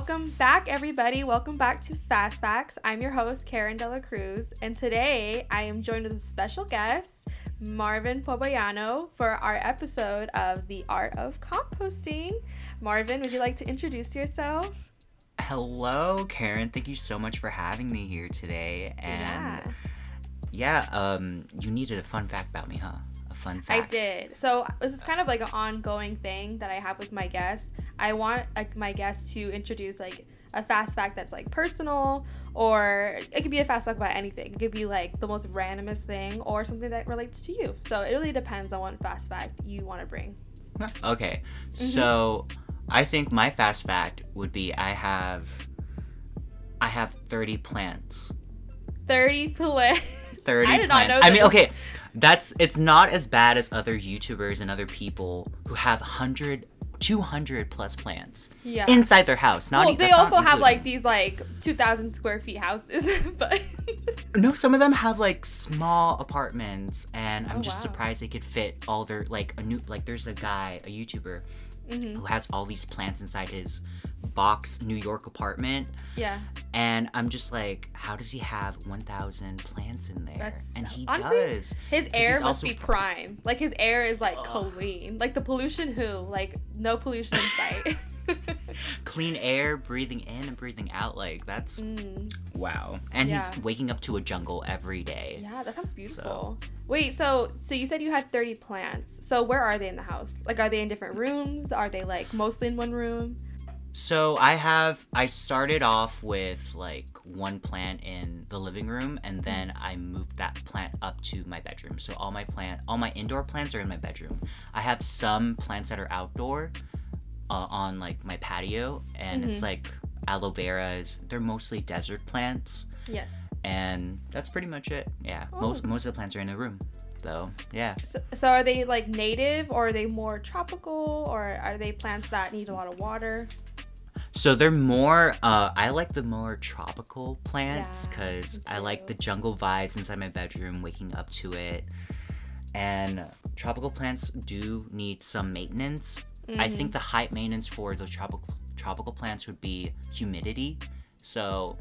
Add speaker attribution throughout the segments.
Speaker 1: Welcome back, everybody. Welcome back to Fast Facts. I'm your host, Karen Dela Cruz, and today I am joined with a special guest, Marvin Pobayano, for our episode of The Art of Composting. Marvin, would you like to introduce yourself?
Speaker 2: Hello, Karen. Thank you so much for having me here today. And yeah, yeah um, you needed a fun fact about me, huh? Fun fact.
Speaker 1: I did. So this is kind of like an ongoing thing that I have with my guests. I want like my guests to introduce like a fast fact that's like personal or it could be a fast fact about anything. It could be like the most randomest thing or something that relates to you. So it really depends on what fast fact you want to bring.
Speaker 2: Okay. Mm-hmm. So I think my fast fact would be I have I have 30 plants.
Speaker 1: 30 plants.
Speaker 2: 30 I did plants. not know. I mean, okay, that's it's not as bad as other YouTubers and other people who have 100 200 plus plants yeah. inside their house.
Speaker 1: Not well, they also have like these like 2,000 square feet houses, but
Speaker 2: no, some of them have like small apartments, and I'm oh, just wow. surprised they could fit all their like a new like. There's a guy, a YouTuber, mm-hmm. who has all these plants inside his box New York apartment.
Speaker 1: Yeah.
Speaker 2: And I'm just like, how does he have 1,000 plants in there? That's, and he honestly, does.
Speaker 1: His air must be prime. Like his air is like Ugh. clean. Like the pollution who? Like no pollution in sight.
Speaker 2: Clean air, breathing in and breathing out. Like that's mm. wow. And yeah. he's waking up to a jungle every day.
Speaker 1: Yeah, that sounds beautiful. So. Wait, so so you said you had 30 plants. So where are they in the house? Like are they in different rooms? Are they like mostly in one room?
Speaker 2: So I have I started off with like one plant in the living room and then I moved that plant up to my bedroom. So all my plant all my indoor plants are in my bedroom. I have some plants that are outdoor uh, on like my patio and mm-hmm. it's like aloe veras. They're mostly desert plants.
Speaker 1: Yes.
Speaker 2: And that's pretty much it. Yeah. Oh. Most most of the plants are in the room though. Yeah.
Speaker 1: So, so are they like native or are they more tropical or are they plants that need a lot of water?
Speaker 2: So they're more. Uh, I like the more tropical plants because yeah, I like the jungle vibes inside my bedroom, waking up to it. And tropical plants do need some maintenance. Mm-hmm. I think the high maintenance for those tropical tropical plants would be humidity. So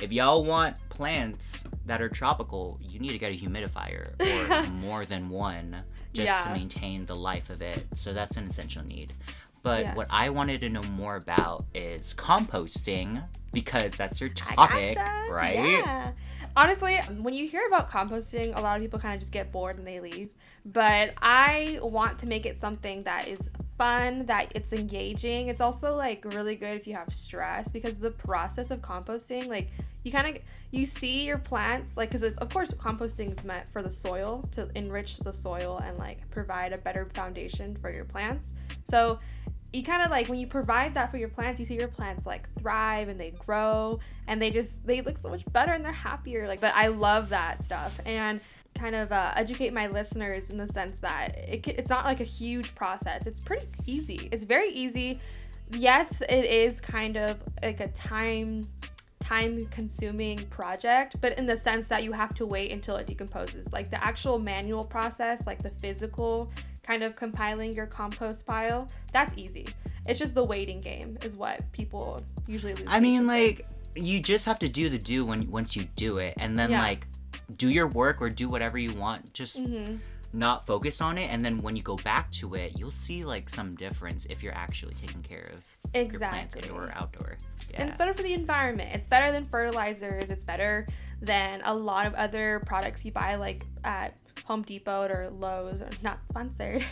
Speaker 2: if y'all want plants that are tropical, you need to get a humidifier or more than one just yeah. to maintain the life of it. So that's an essential need. But yeah. what I wanted to know more about is composting because that's your topic, gotcha. right?
Speaker 1: Yeah. Honestly, when you hear about composting, a lot of people kind of just get bored and they leave. But I want to make it something that is fun, that it's engaging. It's also like really good if you have stress because the process of composting, like you kind of you see your plants like because of course composting is meant for the soil to enrich the soil and like provide a better foundation for your plants. So you kind of like when you provide that for your plants you see your plants like thrive and they grow and they just they look so much better and they're happier like but i love that stuff and kind of uh, educate my listeners in the sense that it, it's not like a huge process. It's pretty easy. It's very easy. Yes it is kind of like a time time consuming project but in the sense that you have to wait until it decomposes. Like the actual manual process like the physical kind of compiling your compost pile, that's easy. It's just the waiting game is what people usually lose.
Speaker 2: I mean, like in. you just have to do the do when once you do it, and then yeah. like do your work or do whatever you want. Just. Mm-hmm not focus on it and then when you go back to it you'll see like some difference if you're actually taking care of exactly. your plants indoor or outdoor
Speaker 1: yeah. and it's better for the environment it's better than fertilizers it's better than a lot of other products you buy like at Home Depot or Lowe's, not sponsored.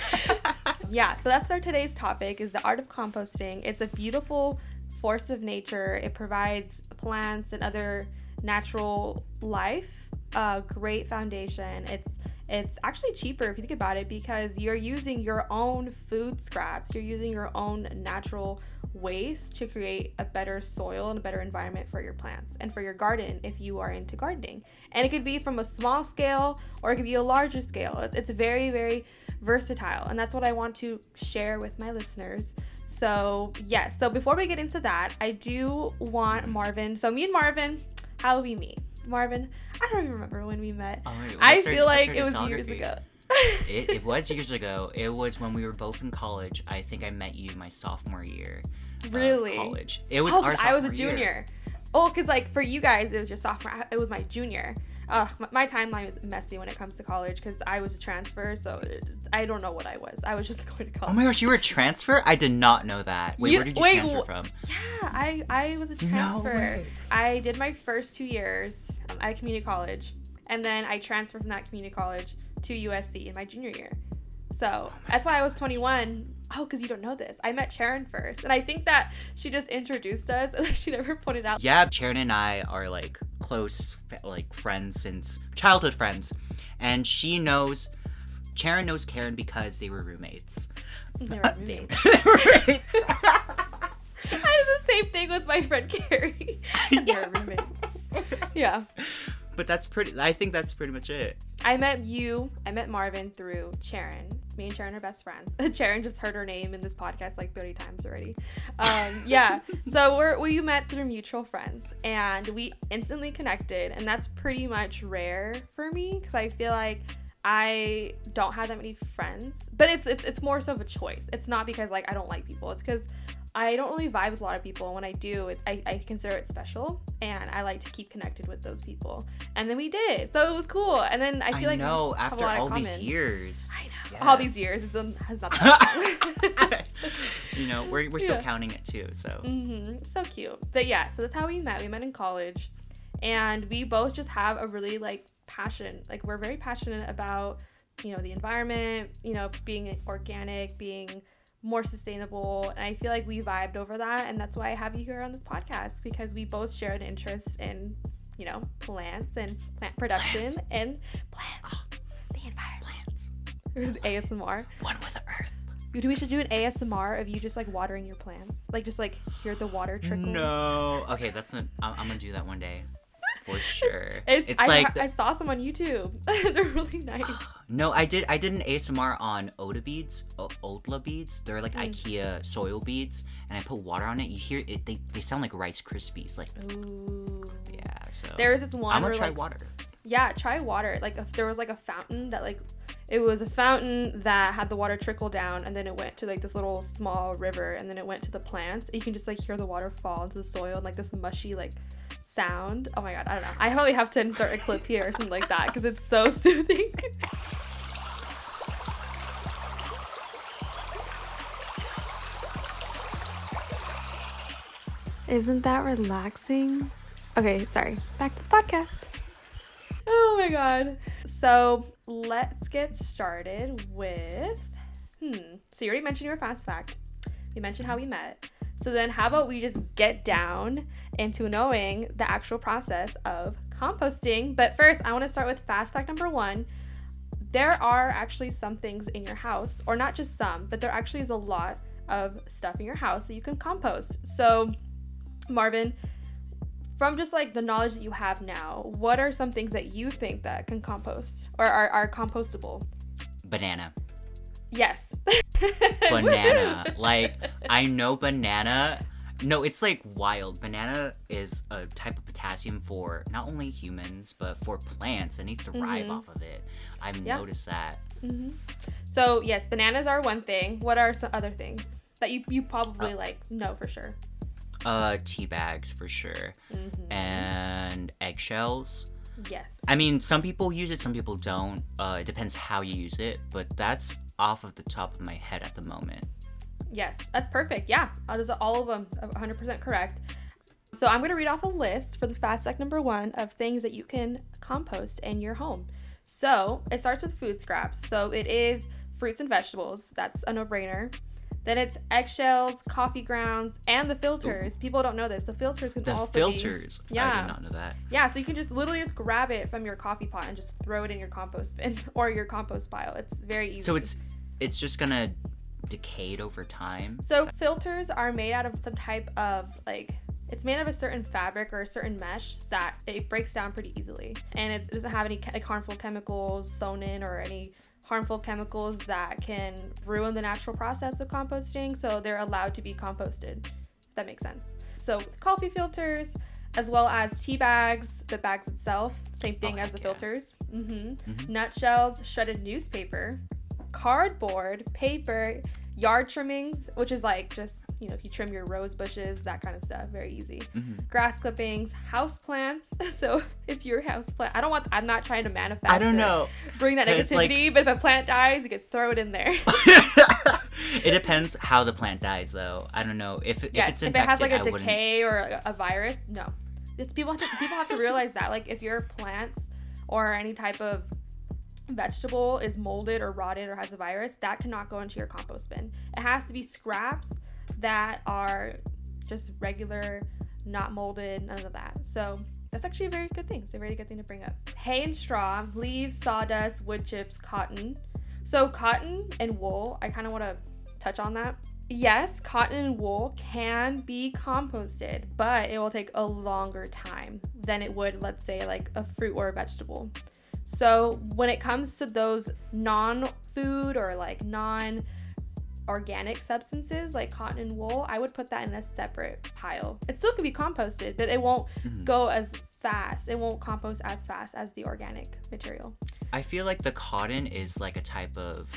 Speaker 1: yeah, so that's our today's topic is the art of composting. It's a beautiful force of nature. It provides plants and other natural life a great foundation. It's it's actually cheaper if you think about it because you're using your own food scraps. You're using your own natural waste to create a better soil and a better environment for your plants and for your garden if you are into gardening. And it could be from a small scale or it could be a larger scale. It's very, very versatile. And that's what I want to share with my listeners. So, yes. So, before we get into that, I do want Marvin. So, me and Marvin, how we meet. Marvin, I don't even remember when we met. Oh, I feel our, like it was years ago.
Speaker 2: It, it was years ago. It was when we were both in college. I think I met you my sophomore year.
Speaker 1: Really?
Speaker 2: college. It was
Speaker 1: oh,
Speaker 2: our
Speaker 1: I was a
Speaker 2: sophomore year.
Speaker 1: junior. Oh, because like for you guys, it was your sophomore. It was my junior. Ugh, my, timeline was messy when it comes to college because I was a transfer, so just, I don't know what I was. I was just going to college.
Speaker 2: Oh my gosh, you were a transfer? I did not know that. Wait,
Speaker 1: You-
Speaker 2: where did you
Speaker 1: wait,
Speaker 2: transfer from?
Speaker 1: Yeah, I I was a transfer.
Speaker 2: way.
Speaker 1: I did my first two years um, at community college, and then I transferred from that community college to USC in my junior year. So that's why I was 21. Oh, because you don't know this. I met Sharon first, and I think that she just introduced us, and she never pointed out.
Speaker 2: Yeah, Sharon and I are like close, like friends since childhood friends, and she knows. Sharon knows Karen because they were roommates.
Speaker 1: They were roommates.
Speaker 2: They were roommates.
Speaker 1: I did the same thing with my friend Carrie. and they were roommates. Yeah.
Speaker 2: But that's pretty. I think that's pretty much it.
Speaker 1: I met you, I met Marvin through Sharon. Me and Sharon are best friends. Sharon just heard her name in this podcast like 30 times already. Um, yeah. so we're, we met through mutual friends and we instantly connected. And that's pretty much rare for me because I feel like I don't have that many friends. But it's, it's, it's more so of a choice. It's not because like I don't like people. It's because I don't really vibe with a lot of people. And when I do, it, I, I consider it special, and I like to keep connected with those people. And then we did, so it was cool. And then I
Speaker 2: I,
Speaker 1: feel like we
Speaker 2: know
Speaker 1: a
Speaker 2: after all these years.
Speaker 1: I know all these years it's, has not
Speaker 2: you know, we're, we're still
Speaker 1: Yeah.
Speaker 2: counting it too. So
Speaker 1: hmm So cute. But yeah, so that's how we met. We met in college, and we both just have a really like passion. Like we're very passionate about you know the environment, you know, being organic, being more sustainable, and I feel like we vibed over that, and that's why I have you here on this podcast because we both share an interest in you know plants and plant production
Speaker 2: Plants.
Speaker 1: and plants, oh. the environment.
Speaker 2: plants,
Speaker 1: There's ASMR.
Speaker 2: one with the earth.
Speaker 1: Dude, we should do an ASMR of you just like watering your plants. Like just like hear the water trickle.
Speaker 2: No. Okay, that's not. I'm, I'm gonna do that one day, for sure.
Speaker 1: It's,
Speaker 2: It's
Speaker 1: I,
Speaker 2: like
Speaker 1: I saw some on YouTube. They're really nice.
Speaker 2: No, I did. I did an ASMR on Oda beads, o- Odla beads. They're like
Speaker 1: Mm.
Speaker 2: IKEA soil beads, and I put water on it. You hear it? They, they sound like Rice Krispies. Like
Speaker 1: Ooh.
Speaker 2: yeah. So
Speaker 1: There was this one.
Speaker 2: I'm gonna try
Speaker 1: like,
Speaker 2: water.
Speaker 1: Yeah, try water. Like if there was like a fountain that like it was a fountain that had the water trickle down and then it went to like this little small river and then it went to the plants. You can just like hear the water fall into the soil and like this mushy like sound. Oh my god, I don't know. I probably have to insert a clip here or something like that because it's so soothing. Isn't that relaxing? Okay, sorry. Back to the podcast. Oh my god. So let's get started with. Hmm. So you already mentioned your fast fact. You mentioned how we met. So then, how about we just get down into knowing the actual process of composting? But first, I want to start with fast fact number one. There are actually some things in your house, or not just some, but there actually is a lot of stuff in your house that you can compost. So, Marvin, from just like the knowledge that you have now, what are some things that you think that can compost or are, are compostable?
Speaker 2: Banana.
Speaker 1: Yes.
Speaker 2: Banana. like I know banana. No, it's like wild. Banana is a type of potassium for not only humans but for plants, and they thrive
Speaker 1: Mhm.
Speaker 2: off of it. I've
Speaker 1: Yeah.
Speaker 2: noticed that.
Speaker 1: hmm So yes, bananas are one thing. What are some other things that you you probably
Speaker 2: Uh,
Speaker 1: like know for sure?
Speaker 2: Uh, tea bags for sure,
Speaker 1: hmm
Speaker 2: and eggshells.
Speaker 1: Yes.
Speaker 2: I mean, some people use it, some people don't. Uh, it depends how you use it, but that's off of the top of my head at the moment.
Speaker 1: Yes, that's perfect. Yeah, uh, those are all of them 100% correct. So I'm going to read off a list for the fast fact number one of things that you can compost in your home. So it starts with food scraps. So it is fruits and vegetables. That's a no brainer. Then it's eggshells, coffee grounds, and the filters. People don't know this. The filters can
Speaker 2: The
Speaker 1: also
Speaker 2: filters. I
Speaker 1: Yeah.
Speaker 2: I did not know that.
Speaker 1: Yeah, so you can just literally just grab it from your coffee pot and just throw it in your compost bin or your compost pile. It's very easy.
Speaker 2: So it's it's just gonna decayed over time.
Speaker 1: So filters are made out of some type of like it's made of a certain fabric or a certain mesh that it breaks down pretty easily, and it doesn't have any like harmful chemicals sewn in or any harmful chemicals that can ruin the natural process of composting. So they're allowed to be composted. If that makes sense. So coffee filters. as well as tea bags, the bags itself, same thing
Speaker 2: Oh,
Speaker 1: as the
Speaker 2: yeah.
Speaker 1: filters. hmm
Speaker 2: Mhm.
Speaker 1: Nutshells, shredded newspaper, cardboard, paper, yard trimmings, which is like just, you know, if you trim your rose bushes, that kind of stuff, very easy.
Speaker 2: Mhm.
Speaker 1: Grass clippings, house plants. So if your house plant, I don't want, I'm not trying to manifest.
Speaker 2: I don't
Speaker 1: or
Speaker 2: know.
Speaker 1: Bring that
Speaker 2: 'Cause, like,
Speaker 1: negativity, but if a plant dies, you could throw it in there.
Speaker 2: it depends how the plant dies, though. I don't know if, if
Speaker 1: yes,
Speaker 2: it's
Speaker 1: if it has like a
Speaker 2: I wouldn't-
Speaker 1: decay or a, a virus, no. It's people have to people have to realize that like if your plants or any type of vegetable is molded or rotted or has a virus, that cannot go into your compost bin. It has to be scraps that are just regular, not molded, none of that. So that's actually a very good thing. It's a very good thing to bring up. Hay and straw, leaves, sawdust, wood chips, cotton. So cotton and wool, I kind of want to touch on that. Yes, cotton and wool can be composted, but it will take a longer time than it would, let's say, like a fruit or a vegetable. So when it comes to those non-food or like non organic substances like cotton and wool, I would put that in a separate pile. It still could be composted, but it won't
Speaker 2: Mhm.
Speaker 1: go as fast. It won't compost as fast as the organic material.
Speaker 2: I feel like the cotton is like a type of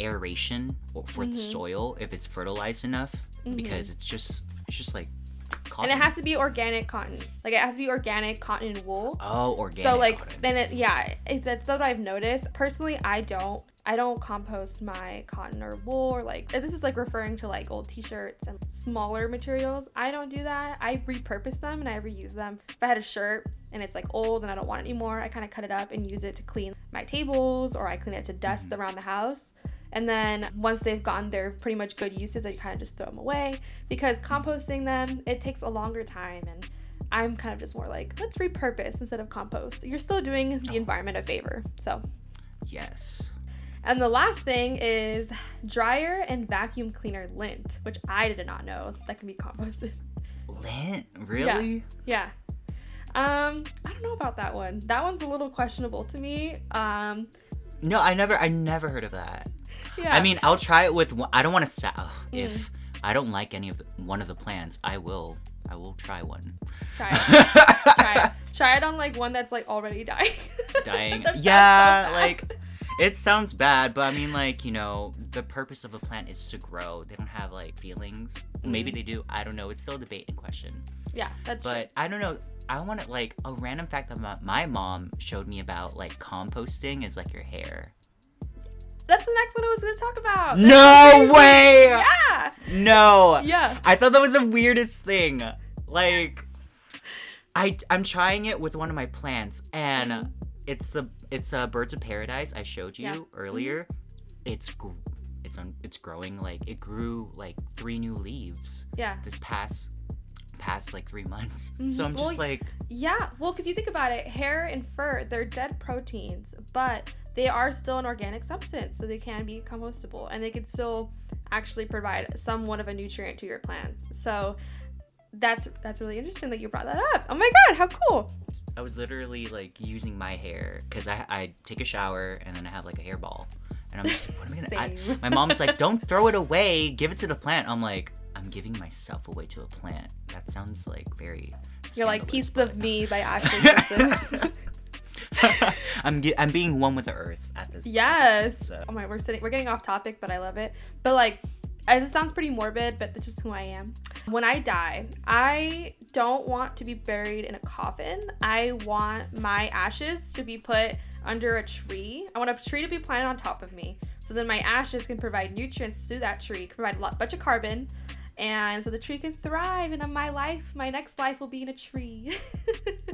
Speaker 2: aeration for the
Speaker 1: Mhm.
Speaker 2: soil if it's fertilized enough because it's just it's just like cotton.
Speaker 1: And it has to be organic cotton. Like it has to be organic cotton and wool.
Speaker 2: oh organic.
Speaker 1: so like
Speaker 2: cotton.
Speaker 1: then it yeah, it, that's what I've noticed. Personally, I don't I don't compost my cotton or wool or like this is like referring to like old t-shirts and smaller materials. I don't do that. I repurpose them and I reuse them. If I had a shirt and it's like old and I don't want it anymore, I kind of cut it up and use it to clean my tables or I clean it to dust
Speaker 2: Mm-hmm.
Speaker 1: around the house. And then once they've gotten their pretty much good uses, I kind of just throw them away because composting them, it takes a longer time and I'm kind of just more like, let's repurpose instead of compost. You're still doing the environment a favor. So,
Speaker 2: yes.
Speaker 1: and the last thing is dryer and vacuum cleaner lint, which I did not know that can be composted.
Speaker 2: Lint really?
Speaker 1: Yeah. yeah. Um, I don't know about that one. That one's a little questionable to me. Um,
Speaker 2: No, I never I never heard of that.
Speaker 1: Yeah.
Speaker 2: I mean, I'll try it with. one- I don't want to sa- ugh,
Speaker 1: Mm.
Speaker 2: if I don't like any of the, one of the plants. I will. I will try one.
Speaker 1: try it. Try it. Try it on like one that's like already dying.
Speaker 2: Dying.
Speaker 1: So
Speaker 2: yeah, like it sounds bad, but I mean, like you know, the purpose of a plant is to grow. They don't have like feelings. Maybe
Speaker 1: Mm.
Speaker 2: they do. I don't know. It's still a debate and question.
Speaker 1: yeah, that's
Speaker 2: But I don't know. I want to like a random fact that my, my mom showed me about like composting is like your hair.
Speaker 1: That's the next one I was gonna talk about.
Speaker 2: No
Speaker 1: That's crazy.
Speaker 2: way!
Speaker 1: Yeah.
Speaker 2: No.
Speaker 1: Yeah.
Speaker 2: I thought that was the weirdest thing. Like, I I'm trying it with one of my plants, and
Speaker 1: Mhm.
Speaker 2: it's a it's a birds of paradise I showed you
Speaker 1: Yeah. Mm-hmm.
Speaker 2: earlier. It's gr- it's on it's growing like it grew like three new leaves
Speaker 1: Yeah.
Speaker 2: this past past like three months.
Speaker 1: Mhm.
Speaker 2: So I'm just
Speaker 1: Well,
Speaker 2: like,
Speaker 1: Yeah, well, because you think about it, hair and fur, they're dead proteins, but they are still an organic substance, so they can be compostable and they can still actually provide somewhat of a nutrient to your plants. So that's that's really interesting that you brought that up. Oh my god, how cool!
Speaker 2: I was literally like using my hair because I I take a shower and then I have like a hairball, and I'm just what am I gonna? I, my mom's like, don't throw it away, give it to the plant. I'm like, I'm giving myself away to a plant. That sounds like very.
Speaker 1: You're like Pieces of Me by Ashlee.
Speaker 2: I'm ge- I'm being one with the earth at this.
Speaker 1: yes.
Speaker 2: So-
Speaker 1: Oh my, we're sitting, we're getting off topic, but I love it. But like, as it sounds pretty morbid, but that's just who I am. When I die, I don't want to be buried in a coffin. I want my ashes to be put under a tree. I want a tree to be planted on top of me. So then my ashes can provide nutrients to that tree, can provide a lot, bunch of carbon. And so the tree can thrive, and in my life, my next life will be in a tree.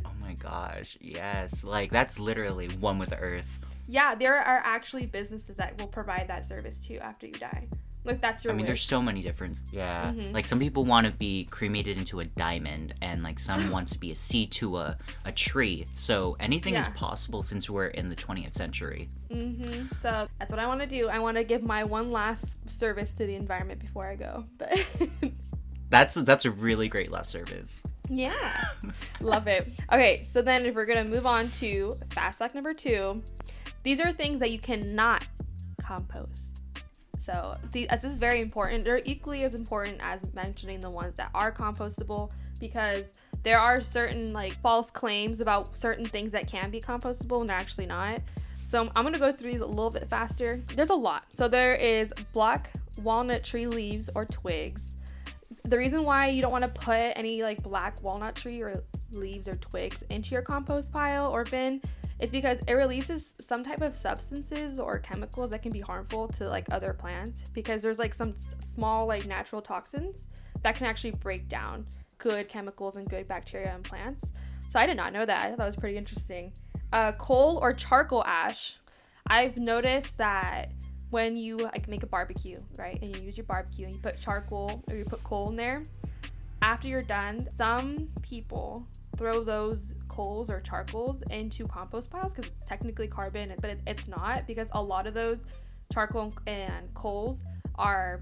Speaker 2: Oh my gosh, yes, like that's literally one with the earth.
Speaker 1: yeah, there are actually businesses that will provide that service too after you die. Like that's your
Speaker 2: I mean, there's so many different. Yeah,
Speaker 1: Mhm.
Speaker 2: like some people want to be cremated into a diamond, and like some wants to be a seed to a a tree. So anything is possible since we're in the 20th century.
Speaker 1: Mm-hmm. So that's what I want to do. I want to give my one last service to the environment before I go. But
Speaker 2: That's that's a really great last service.
Speaker 1: yeah, love it. Okay, so then if we're gonna move on to fast fact number two, these are things that you cannot compost. So the, as this is very important. They're equally as important as mentioning the ones that are compostable because there are certain like false claims about certain things that can be compostable and they're actually not. So I'm gonna go through these a little bit faster. There's a lot. So there is black walnut tree leaves or twigs. The reason why you don't want to put any like black walnut tree or leaves or twigs into your compost pile or bin is because it releases some type of substances or chemicals that can be harmful to like other plants because there's like some s- small like natural toxins that can actually break down good chemicals and good bacteria in plants. So I did not know that. I thought that was pretty interesting. Uh, coal or charcoal ash. I've noticed that when you like make a barbecue, right, and you use your barbecue and you put charcoal or you put coal in there, after you're done, some people throw those coals or charcoals into compost piles because it's technically carbon, but it, it's not because a lot of those charcoal and coals are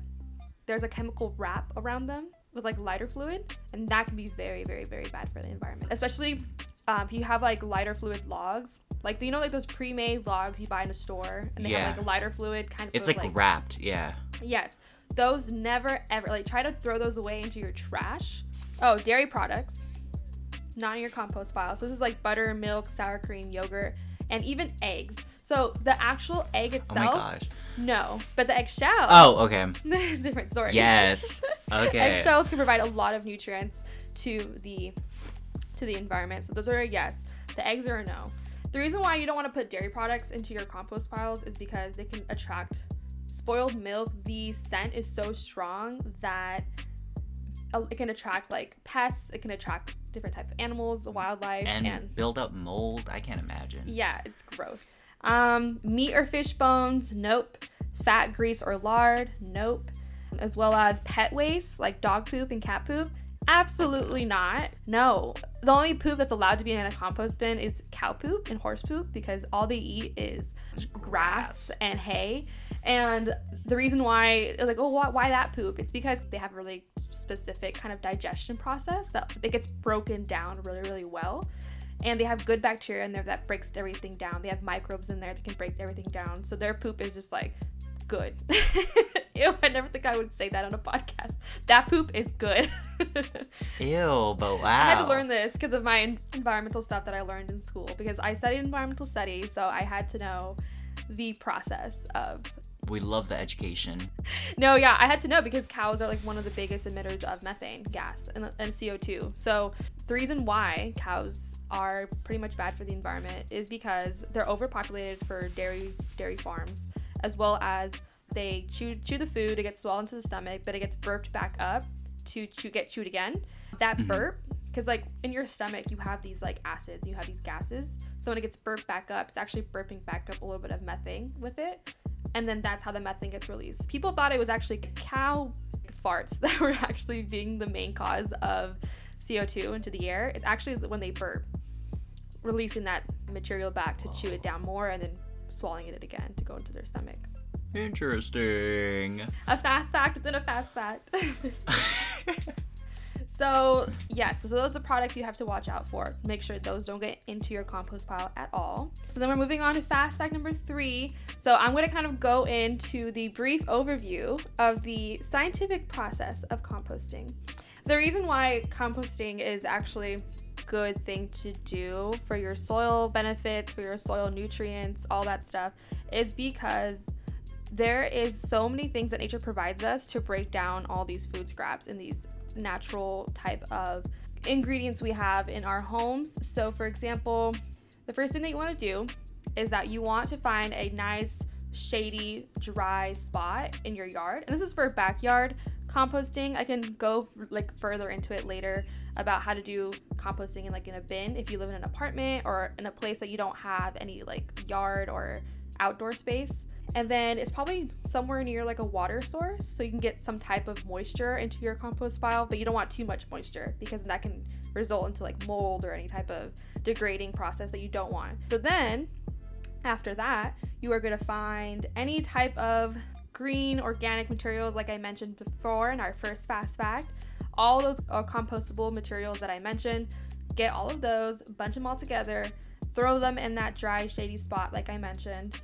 Speaker 1: there's a chemical wrap around them with like lighter fluid, and that can be very, very, very bad for the environment. Especially um, if you have like lighter fluid logs, like you know, like those pre-made logs you buy in a store, and they
Speaker 2: Yeah.
Speaker 1: have like a lighter fluid kind of.
Speaker 2: It's
Speaker 1: of,
Speaker 2: like, wrapped, yeah.
Speaker 1: Yes, those never ever like try to throw those away into your trash. Oh, dairy products, not in your compost pile. So this is like butter, milk, sour cream, yogurt, and even eggs. So the actual egg
Speaker 2: Oh
Speaker 1: itself,
Speaker 2: my gosh.
Speaker 1: no, but the eggshell.
Speaker 2: Oh, okay.
Speaker 1: different story.
Speaker 2: Yes. Okay.
Speaker 1: Eggshells can provide a lot of nutrients to the to the environment. So those are a yes. The eggs are a no. The reason why you don't want to put dairy products into your compost piles is because they can attract spoiled milk. The scent is so strong that uh, it can attract like pests. It can attract different type of animals, wildlife,
Speaker 2: and,
Speaker 1: and
Speaker 2: build up mold. I can't imagine.
Speaker 1: yeah, it's gross. Um, meat or fish bones, nope. Fat, grease, or lard, nope. As well as pet waste like dog poop and cat poop, absolutely not. No. The only poop that's allowed to be in a compost bin is cow poop and horse poop because all they eat is grass and hay. And the reason why, like, oh, why, why that poop? It's because they have a really specific kind of digestion process that it gets broken down really, really well and they have good bacteria in there that breaks everything down. They have microbes in there that can break everything down. So their poop is just like good. Ew, I never think I would say that on a podcast. That poop is good.
Speaker 2: Ew, but wow.
Speaker 1: I had to learn this because of my environmental stuff that I learned in school because I studied environmental studies, so I had to know the process of
Speaker 2: We love the education.
Speaker 1: no, yeah, I had to know because cows are like one of the biggest emitters of methane gas and, and CO2. So the reason why cows are pretty much bad for the environment is because they're overpopulated for dairy dairy farms, as well as they chew chew the food, it gets swallowed into the stomach, but it gets burped back up to chew, get chewed again. That
Speaker 2: Mhm.
Speaker 1: burp, because like in your stomach you have these like acids, you have these gases. So when it gets burped back up, it's actually burping back up a little bit of methane with it and then that's how the methane gets released. People thought it was actually cow farts that were actually being the main cause of CO2 into the air. It's actually when they burp, releasing that material back to chew it down more and then swallowing it again to go into their stomach.
Speaker 2: Interesting.
Speaker 1: A fast fact within a fast fact. So yes, so those are products you have to watch out for. Make sure those don't get into your compost pile at all. So then we're moving on to fast fact number three. So I'm going to kind of go into the brief overview of the scientific process of composting. The reason why composting is actually a good thing to do for your soil benefits, for your soil nutrients, all that stuff, is because there is so many things that nature provides us to break down all these food scraps and these natural type of ingredients we have in our homes. So for example, the first thing that you want to do is that you want to find a nice shady dry spot in your yard. And this is for backyard composting. I can go like further into it later about how to do composting in like in a bin if you live in an apartment or in a place that you don't have any like yard or outdoor space and then it's probably somewhere near like a water source so you can get some type of moisture into your compost pile but you don't want too much moisture because that can result into like mold or any type of degrading process that you don't want. So then after that you are going to find any type of green organic materials like i mentioned before in our first fast fact. All those compostable materials that i mentioned. Get all of those bunch them all together throw them in that dry shady spot like i mentioned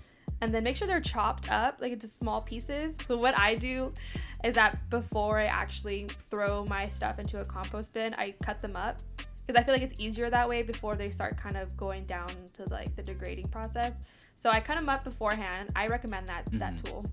Speaker 1: and then make sure they're chopped up like into small pieces. But what I do is that before I actually throw my stuff into a compost bin, I cut them up because I feel like it's easier that way before they start kind of going down to like the degrading process. So I cut them up beforehand. I recommend that mm-hmm. that tool.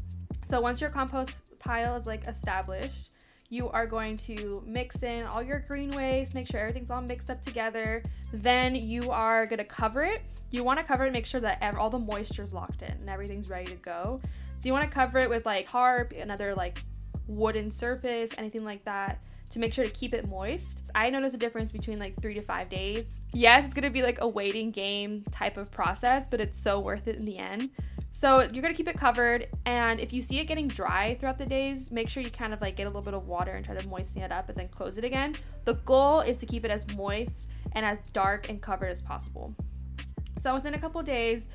Speaker 1: So once your compost pile is like established, you are going to mix in all your green waste, make sure everything's all mixed up together. Then you are to cover it. You want to cover it, make sure that all the moisture is locked in and everything's ready to go. So you want to cover it with like tarp, another like wooden surface, anything like that to make sure to keep it moist. I notice a difference between like three to five days. Yes, it's gonna be like a waiting game type of process, but it's so worth it in the end. So you're gonna keep it covered, and if you see it getting dry throughout the days, make sure you kind of like get a little bit of water and try to moisten it up and then close it again. The goal is to keep it as moist and as dark and covered as possible. So within a couple days,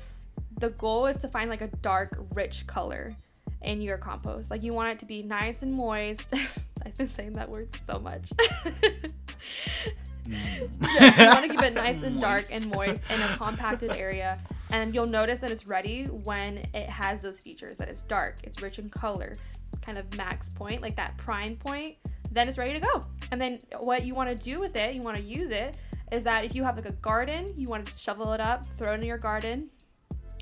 Speaker 1: the goal is to find like a dark, rich color in your compost. Like you want it to be nice and moist. I've been saying that word so much. Mm. yeah, you want to keep it nice and dark and moist in a compacted area. And you'll notice that it's ready when it has those features that it's dark, it's rich in color, kind of max point, like that prime point. Then it's ready to go. And then what you want to do with it, you want to use it, is that if you have like a garden, you want to just shovel it up, throw it in your garden.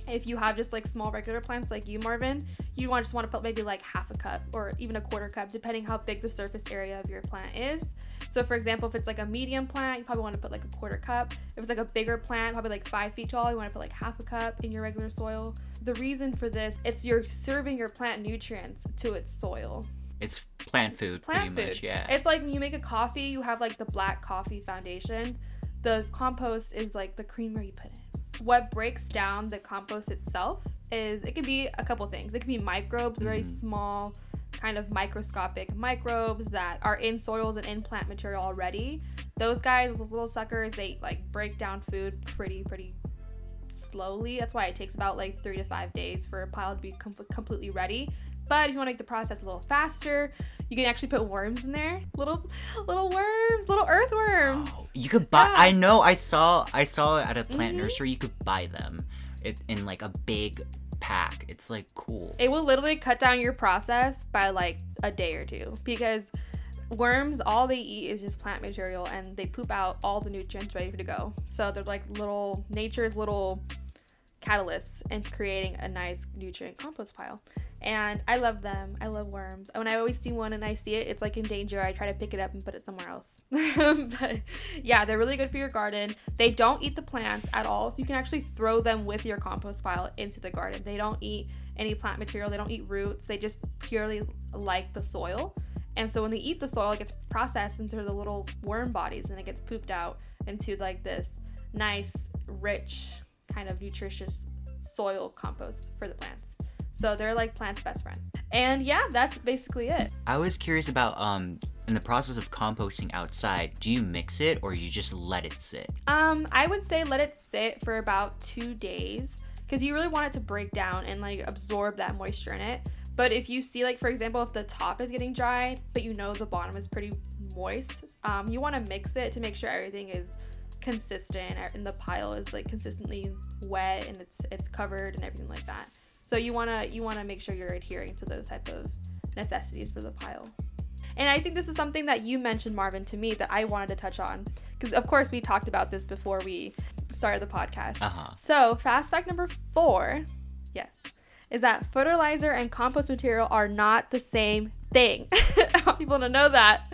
Speaker 1: If you have just like small regular plants like you, Marvin, you want just want to put maybe like half a cup or even a quarter cup, depending how big the surface area of your plant is. So, for example, if it's like a medium plant, you probably want to put like a quarter cup. If it's like a bigger plant, probably like five feet tall, you want to put like half a cup in your regular soil. The reason for this, it's you're serving your plant nutrients to its soil.
Speaker 2: It's plant food, plant food. Much, yeah.
Speaker 1: It's like when you make a coffee, you have like the black coffee foundation. The compost is like the creamer you put in what breaks down the compost itself is it could be a couple things. It could be microbes, very mm. small, kind of microscopic microbes that are in soils and in plant material already. Those guys, those little suckers, they like break down food pretty, pretty slowly. That's why it takes about like three to five days for a pile to be com- completely ready. But if you want to make the process a little faster, you can actually put worms in there. Little little worms, little earthworms. Oh,
Speaker 2: you could buy yeah. I know I saw I saw at a plant mm-hmm. nursery you could buy them. It in like a big pack. It's like cool.
Speaker 1: It will literally cut down your process by like a day or two because worms all they eat is just plant material and they poop out all the nutrients ready to go. So they're like little nature's little catalysts and creating a nice nutrient compost pile and I love them. I love worms. When I always see one and I see it, it's like in danger. I try to pick it up and put it somewhere else. but yeah, they're really good for your garden. They don't eat the plants at all, so you can actually throw them with your compost pile into the garden. They don't eat any plant material. They don't eat roots. They just purely like the soil. And so when they eat the soil, it gets processed into the little worm bodies and it gets pooped out into like this nice, rich, kind of nutritious soil compost for the plants. So they're like plants' best friends. And yeah, that's basically it.
Speaker 2: I was curious about um in the process of composting outside, do you mix it or you just let it sit?
Speaker 1: Um, I would say let it sit for about 2 days cuz you really want it to break down and like absorb that moisture in it. But if you see like for example if the top is getting dry, but you know the bottom is pretty moist, um, you want to mix it to make sure everything is consistent and the pile is like consistently wet and it's it's covered and everything like that. So you wanna you wanna make sure you're adhering to those type of necessities for the pile. And I think this is something that you mentioned, Marvin, to me that I wanted to touch on. Because, of course, we talked about this before we started the podcast. Uh-huh. So, fast fact number four, yes, is that fertilizer and compost material are not the same thing. I want people to know that.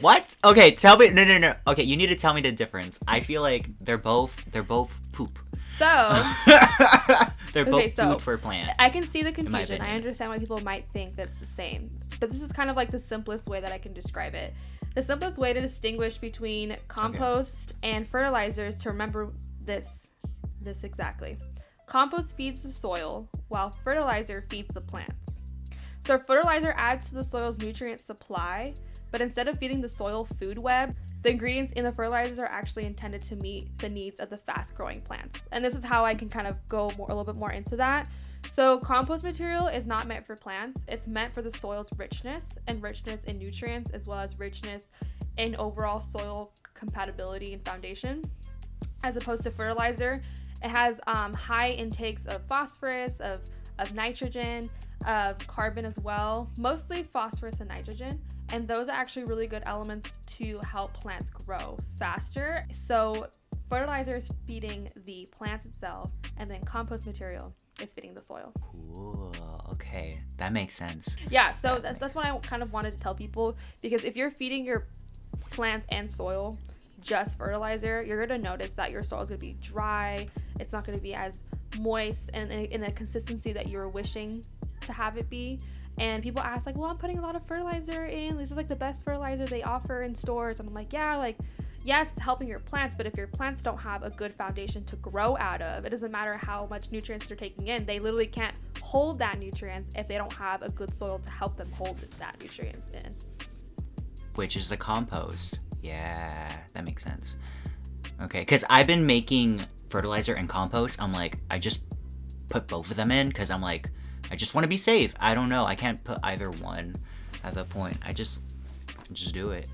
Speaker 2: What? Okay, tell me. No, no, no. Okay, you need to tell me the difference. I feel like they're both they're both poop.
Speaker 1: So
Speaker 2: they're both okay, so food for plant.
Speaker 1: I can see the confusion. I understand why people might think that's the same, but this is kind of like the simplest way that I can describe it. The simplest way to distinguish between compost okay. and fertilizer is to remember this, this exactly. Compost feeds the soil, while fertilizer feeds the plants. So fertilizer adds to the soil's nutrient supply but instead of feeding the soil food web, the ingredients in the fertilizers are actually intended to meet the needs of the fast growing plants. And this is how I can kind of go more, a little bit more into that. So, compost material is not meant for plants, it's meant for the soil's richness and richness in nutrients, as well as richness in overall soil compatibility and foundation. As opposed to fertilizer, it has um, high intakes of phosphorus, of, of nitrogen, of carbon as well, mostly phosphorus and nitrogen And those are actually really good elements to help plants grow faster. So fertilizer is feeding the plants itself, and then compost material is feeding the soil.
Speaker 2: Cool. Okay, that makes sense.
Speaker 1: Yeah, so that that's, that's what I kind of wanted to tell people because if you're feeding your plants and soil just fertilizer, you're gonna notice that your soil is gonna be dry. It's not gonna be as moist and in a consistency that you're wishing to have it be. And people ask like, "Well, I'm putting a lot of fertilizer in. This is like the best fertilizer they offer in stores." And I'm like, "Yeah, like yes, it's helping your plants, but if your plants don't have a good foundation to grow out of, it doesn't matter how much nutrients they're taking in. They literally can't hold that nutrients if they don't have a good soil to help them hold that nutrients in.
Speaker 2: Which is the compost. Yeah, that makes sense. Okay, because I've been making fertilizer and compost. I'm like, I just put both of them in because I'm like, I just want to be safe. I don't know. I can't put either one at that point. I just, just do it.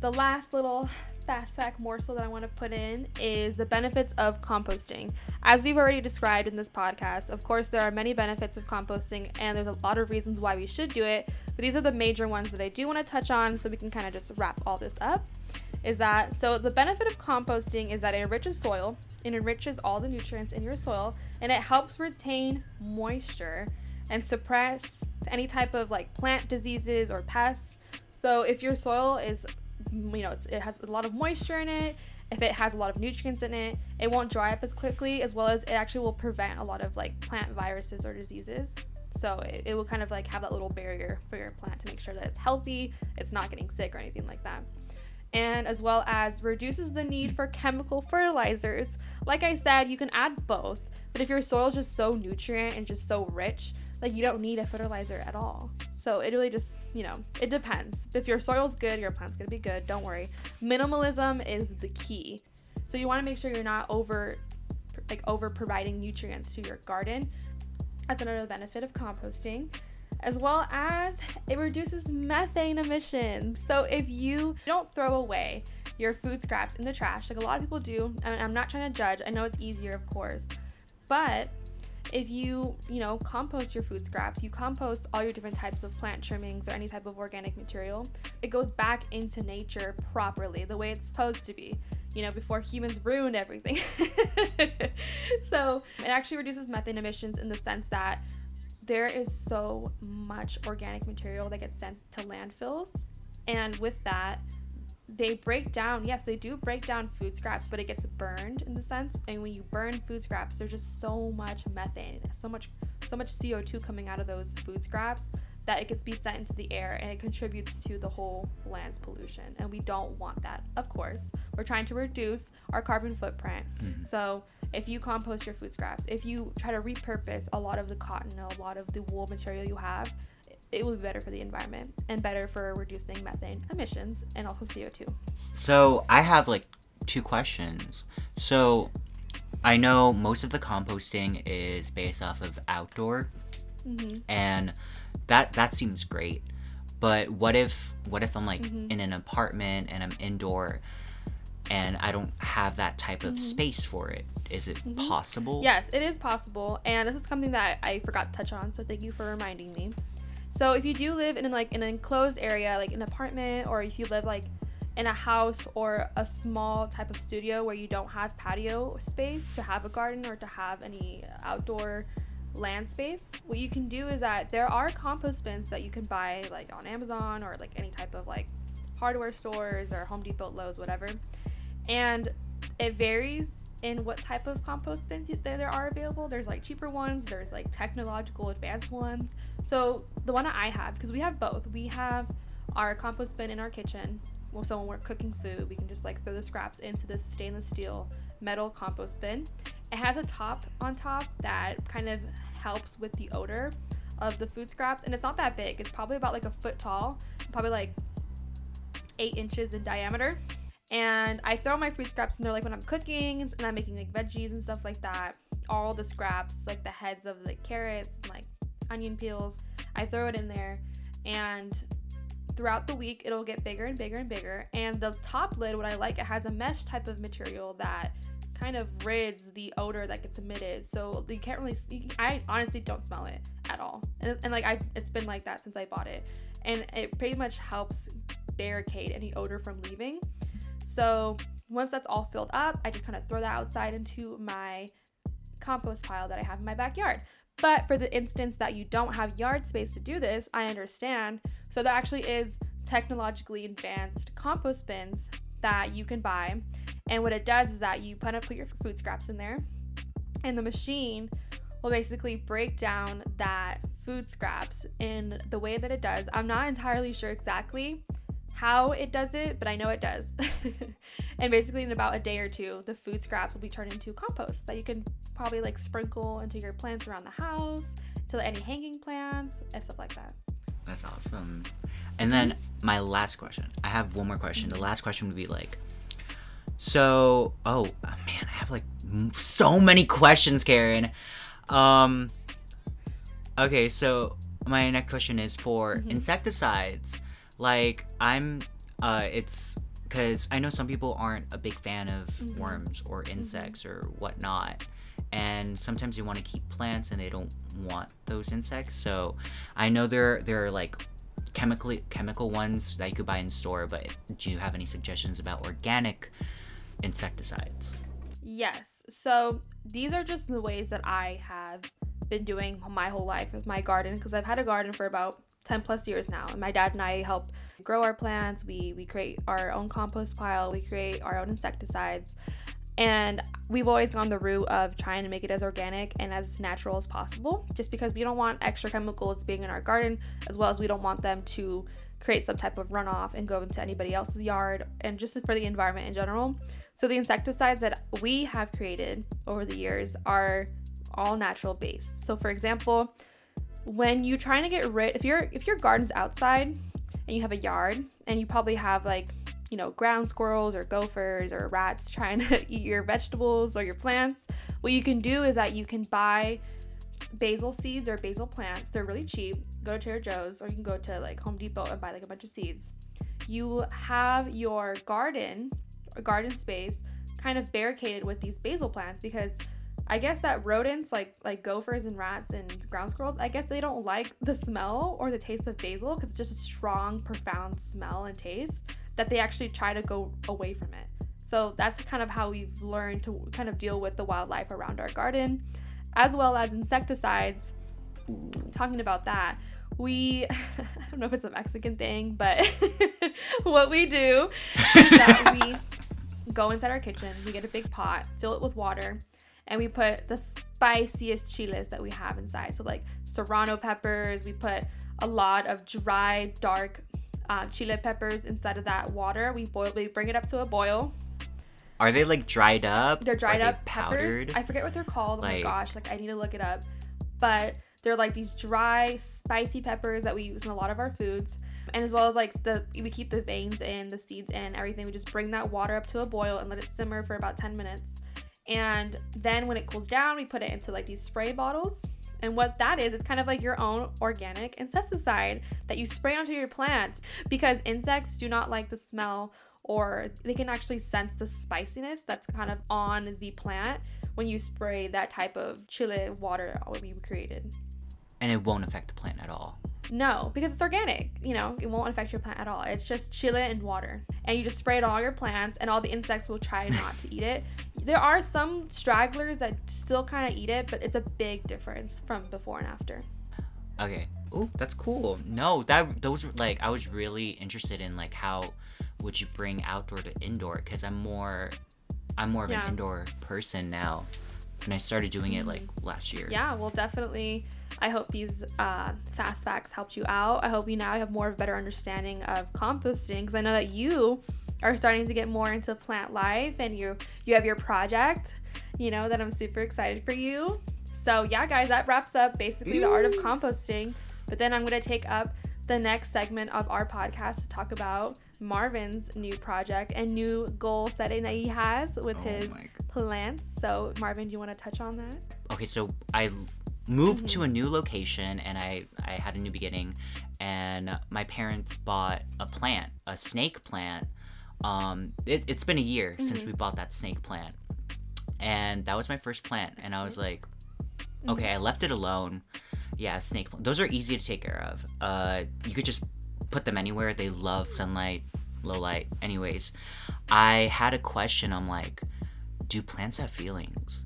Speaker 1: The last little fast fact morsel that I want to put in is the benefits of composting. As we've already described in this podcast, of course, there are many benefits of composting, and there's a lot of reasons why we should do it. But these are the major ones that I do want to touch on so we can kind of just wrap all this up. Is that so? The benefit of composting is that it enriches soil, it enriches all the nutrients in your soil, and it helps retain moisture and suppress any type of like plant diseases or pests. So if your soil is you know, it has a lot of moisture in it. If it has a lot of nutrients in it, it won't dry up as quickly, as well as it actually will prevent a lot of like plant viruses or diseases. So it, it will kind of like have that little barrier for your plant to make sure that it's healthy, it's not getting sick or anything like that and as well as reduces the need for chemical fertilizers. Like I said, you can add both, but if your soil is just so nutrient and just so rich, like you don't need a fertilizer at all. So it really just, you know, it depends. If your soil's good, your plant's gonna be good. Don't worry. Minimalism is the key. So you want to make sure you're not over, like over providing nutrients to your garden. That's another benefit of composting as well as it reduces methane emissions. So if you don't throw away your food scraps in the trash, like a lot of people do, and I'm not trying to judge, I know it's easier, of course, but if you, you know, compost your food scraps, you compost all your different types of plant trimmings or any type of organic material, it goes back into nature properly, the way it's supposed to be, you know, before humans ruined everything. so it actually reduces methane emissions in the sense that there is so much organic material that gets sent to landfills. And with that, they break down yes they do break down food scraps but it gets burned in the sense and when you burn food scraps there's just so much methane so much so much co2 coming out of those food scraps that it gets be sent into the air and it contributes to the whole land's pollution. And we don't want that of course. We're trying to reduce our carbon footprint. Mm-hmm. so if you compost your food scraps if you try to repurpose a lot of the cotton a lot of the wool material you have it will be better for the environment and better for reducing methane emissions and also CO2.
Speaker 2: So, I have like two questions. So, I know most of the composting is based off of outdoor. Mm-hmm. And that that seems great. But what if what if I'm like mm-hmm. in an apartment and I'm indoor and I don't have that type of mm-hmm. space for it? Is it mm-hmm. possible?
Speaker 1: Yes, it is possible. And this is something that I forgot to touch on, so thank you for reminding me. So if you do live in like an enclosed area, like an apartment, or if you live like in a house or a small type of studio where you don't have patio space to have a garden or to have any outdoor land space, what you can do is that there are compost bins that you can buy like on Amazon or like any type of like hardware stores or Home Depot, Lowe's, whatever. And it varies in what type of compost bins there are available. There's like cheaper ones, there's like technological advanced ones. So the one that I have, because we have both, we have our compost bin in our kitchen. Well, so when we're cooking food, we can just like throw the scraps into this stainless steel metal compost bin. It has a top on top that kind of helps with the odor of the food scraps, and it's not that big. It's probably about like a foot tall, probably like eight inches in diameter and I throw my food scraps in there like when I'm cooking and I'm making like veggies and stuff like that. All the scraps, like the heads of the carrots and like onion peels, I throw it in there and throughout the week it'll get bigger and bigger and bigger. And the top lid, what I like, it has a mesh type of material that kind of rids the odor that gets emitted. So you can't really, see, I honestly don't smell it at all. And, and like I, it's been like that since I bought it. and it pretty much helps barricade any odor from leaving. So once that's all filled up, I just kind of throw that outside into my compost pile that I have in my backyard. But for the instance that you don't have yard space to do this, I understand. So there actually is technologically advanced compost bins that you can buy. And what it does is that you put up put your food scraps in there, and the machine will basically break down that food scraps in the way that it does. I'm not entirely sure exactly how it does it, but I know it does. and basically, in about a day or two, the food scraps will be turned into compost that you can probably like sprinkle into your plants around the house, to any hanging plants, and stuff like that.
Speaker 2: That's awesome. And then my last question. I have one more question. The
Speaker 1: Mm-hmm.
Speaker 2: last question would be like, so, oh man, I have like m- so many questions, Karen. Um, okay, so my next question is for
Speaker 1: Mhm.
Speaker 2: insecticides. Like, I'm, uh, it's because I know some people aren't a big fan of
Speaker 1: Mhm.
Speaker 2: worms or insects or whatnot. And sometimes they want to keep plants and they don't want those insects. So I know there there are like chemically chemical ones that you could buy in store, but do you have any suggestions about organic insecticides?
Speaker 1: Yes. So these are just the ways that I have been doing my whole life with my garden because I've had a garden for about 10 plus years now. And my dad and I help grow our plants. We we create our own compost pile, we create our own insecticides. And we've always gone the route of trying to make it as organic and as natural as possible, just because we don't want extra chemicals being in our garden, as well as we don't want them to create some type of runoff and go into anybody else's yard, and just for the environment in general. So the insecticides that we have created over the years are all natural based. So for example, when you're trying to get rid if your if your garden's outside and you have a yard and you probably have like you know ground squirrels or gophers or rats trying to eat your vegetables or your plants what you can do is that you can buy basil seeds or basil plants. They're really cheap. Go to trader joe's or you can go to like home depot and buy like a bunch of seeds. You have your garden or garden space kind of barricaded with these basil plants because I guess that rodents like like gophers and rats and ground squirrels, I guess they don't like the smell or the taste of basil because it's just a strong, profound smell and taste that they actually try to go away from it. So that's kind of how we've learned to kind of deal with the wildlife around our garden, as well as insecticides. Talking about that, we I don't know if it's a Mexican thing, but what we do is that we go inside our kitchen, we get a big pot, fill it with water, and we put the spiciest chiles that we have inside. So like serrano peppers, we put a lot of dry, dark uh, chile peppers inside of that water. We boil, we bring it up to a boil.
Speaker 2: Are they like dried up?
Speaker 1: They're dried
Speaker 2: Are
Speaker 1: up
Speaker 2: they
Speaker 1: peppers.
Speaker 2: powdered?
Speaker 1: I forget what they're called. Oh my gosh, like I need to look it up. But they're like these dry, spicy peppers that we use in a lot of our foods. And as well as like the we keep the veins in, the seeds in, everything. We just bring that water up to a boil and let it simmer for about 10 minutes. And then when it cools down, we put it into like these spray bottles. And what that is, it's kind of like your own organic insecticide that you spray onto your plants because insects do not like the smell or they can actually sense the spiciness that's kind of on the plant when you spray that type of chile water we created.
Speaker 2: and it won't affect the plant at all.
Speaker 1: No, because it's organic. You know, it won't affect your plant at all. It's just chile and water. And you just spray it all your plants, and all the insects will try not to eat it. There are some stragglers that still kind of eat it, but it's a big difference from before and after.
Speaker 2: Okay. Oh, that's cool. No, that those were like I was really interested in like how would you bring outdoor to indoor because I'm more I'm more of
Speaker 1: Yeah.
Speaker 2: an indoor person now. And I started doing it like mm-hmm. last year.
Speaker 1: Yeah, well, definitely. I hope these uh, fast facts helped you out. I hope you now have more of a better understanding of composting because I know that you are starting to get more into plant life and you you have your project. You know that I'm super excited for you. So yeah, guys, that wraps up basically the art of composting. But then I'm gonna take up the next segment of our podcast to talk about Marvin's new project and new goal setting that he has with
Speaker 2: Oh
Speaker 1: his plants. So Marvin, do you want to touch on that?
Speaker 2: okay so i moved
Speaker 1: Mm-hmm.
Speaker 2: to a new location and i i had a new beginning and my parents bought a plant a snake plant um it, it's been a year since
Speaker 1: Mm-hmm.
Speaker 2: we bought that snake plant and that was my first plant and i was like okay
Speaker 1: Mm-hmm.
Speaker 2: i left it alone yeah snake plant those are easy to take care of uh you could just put them anywhere. They love sunlight, low light. Anyways, I had a question. I'm like, do plants have feelings?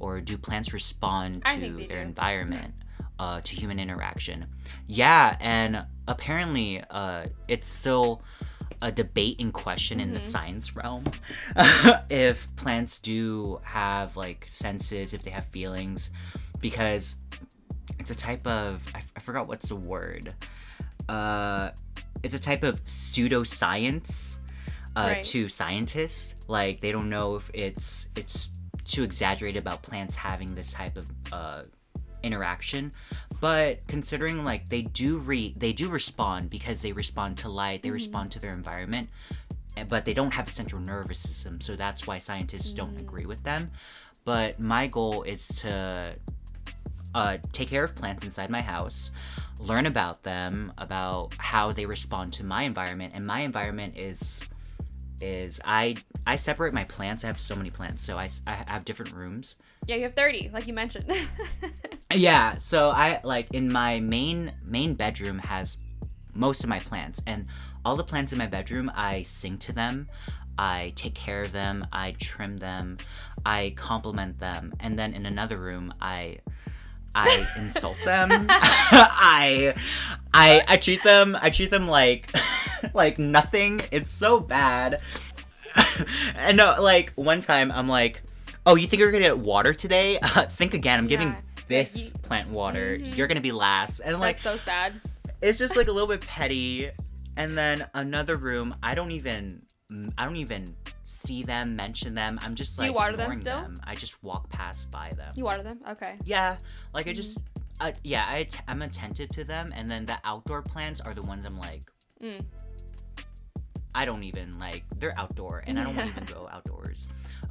Speaker 2: Or do plants respond to their
Speaker 1: do.
Speaker 2: environment, uh, to human interaction? Yeah, and apparently, uh, it's still a debate in question in the
Speaker 1: Mhm.
Speaker 2: science realm if plants do have like senses, if they have feelings, because it's a type of I, I forgot what's the word. Uh, it's a type of pseudoscience uh,
Speaker 1: Right.
Speaker 2: to scientists. Like they don't know if it's it's too exaggerated about plants having this type of uh, interaction but considering like they do re they do respond because they respond to light they
Speaker 1: Mhm.
Speaker 2: respond to their environment eh, but they don't have a central nervous system so that's why scientists don't
Speaker 1: Mm.
Speaker 2: agree with them but my goal is to uh, take care of plants inside my house learn about them about how they respond to my environment and my environment is is i i separate my plants i have so many plants so I, I have different rooms
Speaker 1: Yeah, you have 30, like you mentioned.
Speaker 2: yeah, so I like in my main main bedroom has most of my plants and all the plants in my bedroom I sing to them. I take care of them, I trim them, I compliment them, and then in another room I I insult them. I I I treat them I treat them like like nothing. It's so bad. and no, like one time I'm like, "Oh, you think you're gonna get water today? Uh, think again. I'm giving this
Speaker 1: you-
Speaker 2: plant water.
Speaker 1: Mhm.
Speaker 2: You're gonna be last." And like,
Speaker 1: That's so sad.
Speaker 2: it's just like a little bit petty. And then another room, I don't even, I don't even see them, mention them. I'm just like
Speaker 1: you water them still?
Speaker 2: I just walk past by them.
Speaker 1: You water them? Okay.
Speaker 2: Yeah, like I
Speaker 1: Mhm.
Speaker 2: just, uh, yeah, I att- I'm attentive to them, and then the outdoor plants are the ones I'm like,
Speaker 1: Mm.
Speaker 2: I don't even like. They're outdoor, and I don't even go outdoors.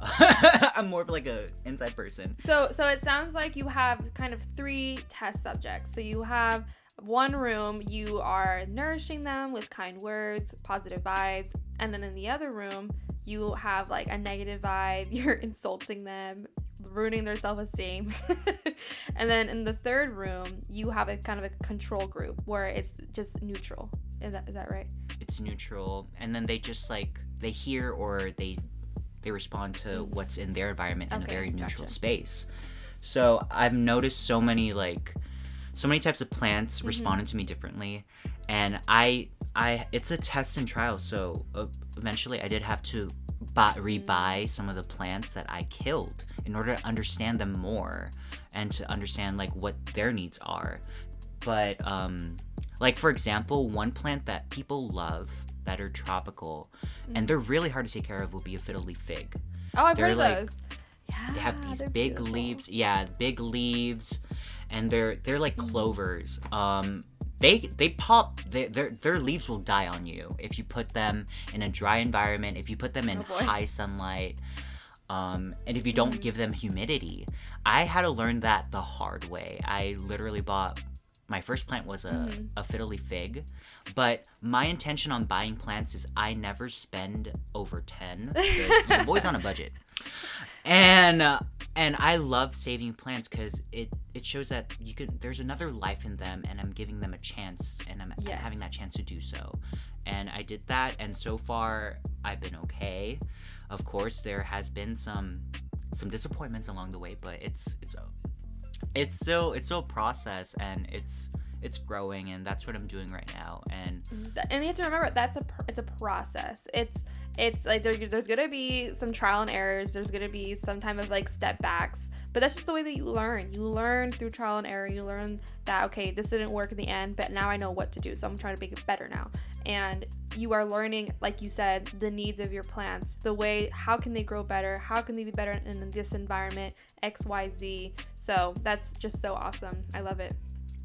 Speaker 2: I'm more of like a inside person.
Speaker 1: So so it sounds like you have kind of three test subjects. So you have one room you are nourishing them with kind words, positive vibes, and then in the other room you have like a negative vibe, you're insulting them, ruining their self-esteem. and then in the third room you have a kind of a control group where it's just neutral. Is that is that right?
Speaker 2: It's neutral, and then they just like they hear or they they respond to
Speaker 1: Mm.
Speaker 2: what's in their environment in
Speaker 1: Okay,
Speaker 2: a very neutral
Speaker 1: gotcha.
Speaker 2: space. So I've noticed so many like so many types of plants
Speaker 1: Mhm.
Speaker 2: responded to me differently, and I I it's a test and trial. So uh, eventually, I did have to buy, rebuy
Speaker 1: Mm.
Speaker 2: some of the plants that I killed in order to understand them more and to understand like what their needs are. But um, like for example, one plant that people love that are tropical and they're really hard to take care of will be a fiddle leaf fig.
Speaker 1: Oh, I've
Speaker 2: They're
Speaker 1: heard of
Speaker 2: like-
Speaker 1: those. Yeah,
Speaker 2: They have these big
Speaker 1: beautiful.
Speaker 2: leaves. Yeah, big leaves, and they're they're like
Speaker 1: Mhm.
Speaker 2: clovers. Um, they they pop. They, their their leaves will die on you if you put them in a dry environment. If you put them in
Speaker 1: Oh,
Speaker 2: high sunlight. Um, and if you don't
Speaker 1: Mhm.
Speaker 2: give them humidity, I had to learn that the hard way. I literally bought my first plant was a,
Speaker 1: Mhm.
Speaker 2: a fiddle leaf fig, but my intention on buying plants is I never spend over ten. because the boy's on a budget and uh, and I love saving plants because it it shows that you can there's another life in them and I'm giving them a chance and I'm, I'm
Speaker 1: Yes.
Speaker 2: having that chance to do so and I did that and so far I've been okay of course there has been some some disappointments along the way but it's it's a it's still it's still a process and it's it's growing and that's what I'm doing right now. And
Speaker 1: mm-hmm. and you have to remember that's a it's a process. It's it's like there, there's gonna be some trial and errors. There's gonna be some time of like step backs but that's just the way that you learn. You learn through trial and error. You learn that okay this didn't work in the end but now i know what to do so i'm trying to make it better now. And you are learning like you said the needs of your plants the way how can they grow better? How can they be better in this environment? Xyz so that's just so awesome. I love it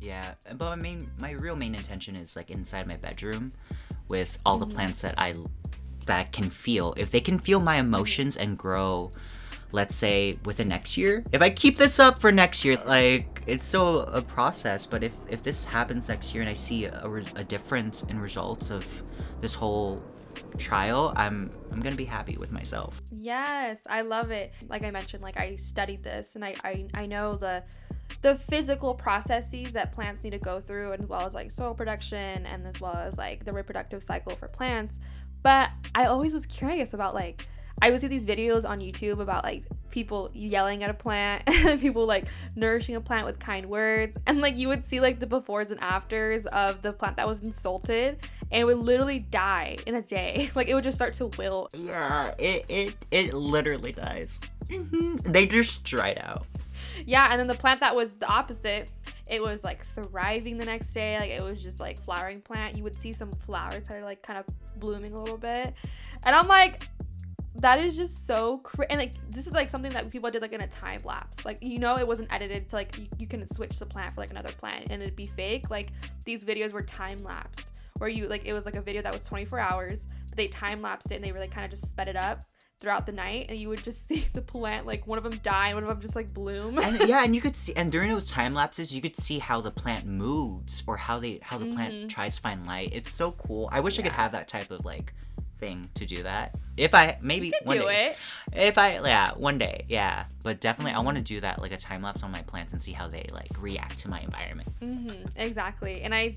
Speaker 2: Yeah, but my main, my real main intention is like inside my bedroom, with all the
Speaker 1: Mhm.
Speaker 2: plants that I that can feel. If they can feel my emotions and grow, let's say within next year. If I keep this up for next year, like it's still a process. But if if this happens next year and I see a, a difference in results of this whole trial, I'm I'm gonna be happy with myself.
Speaker 1: Yes, I love it. Like I mentioned, like I studied this and I, I, I know the the physical processes that plants need to go through, as well as like soil production and as well as like the reproductive cycle for plants. But I always was curious about like, I would see these videos on YouTube about like people yelling at a plant and people like nourishing a plant with kind words. And like you would see like the befores and afters of the plant that was insulted and it would literally die in a day. Like it would just start to wilt.
Speaker 2: Yeah, it it, it literally dies. Mm-hmm. they just dried out.
Speaker 1: Yeah, and then the plant that was the opposite, it was like thriving the next day. Like it was just like flowering plant. You would see some flowers that are like kind of blooming a little bit. And I'm like, that is just so crazy. And like this is like something that people did like in a time lapse. Like you know, it wasn't edited to like you, you can switch the plant for like another plant and it'd be fake. Like these videos were time lapsed where you like it was like a video that was 24 hours, but they time lapsed it and they really kind of just sped it up throughout the night and you would just see the plant like one of them die and one of them just like bloom
Speaker 2: and, yeah and you could see and during those time lapses you could see how the plant moves or how they how the mm-hmm. plant tries to find light it's so cool i wish yeah. i could have that type of like thing to do that if i maybe one day it. if i yeah one day yeah but definitely mm-hmm. i want to do that like a time lapse on my plants and see how they like react to my environment
Speaker 1: mm-hmm. exactly and i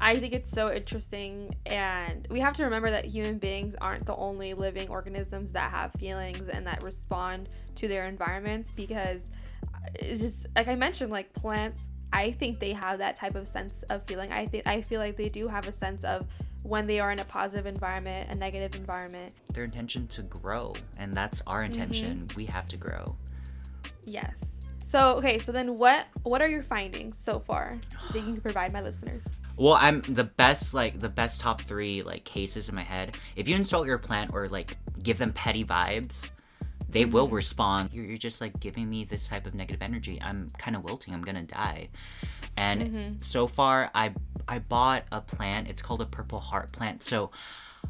Speaker 1: I think it's so interesting, and we have to remember that human beings aren't the only living organisms that have feelings and that respond to their environments because it's just like I mentioned, like plants. I think they have that type of sense of feeling. I think I feel like they do have a sense of when they are in a positive environment, a negative environment.
Speaker 2: Their intention to grow, and that's our intention. Mm-hmm. We have to grow.
Speaker 1: Yes. So okay, so then what what are your findings so far that you can provide my listeners?
Speaker 2: Well, I'm the best like the best top three like cases in my head. If you insult your plant or like give them petty vibes, they mm-hmm. will respond. You're, you're, just like giving me this type of negative energy. I'm kind of wilting. I'm gonna die. And mm-hmm. so far, I I bought a plant. It's called a purple heart plant. So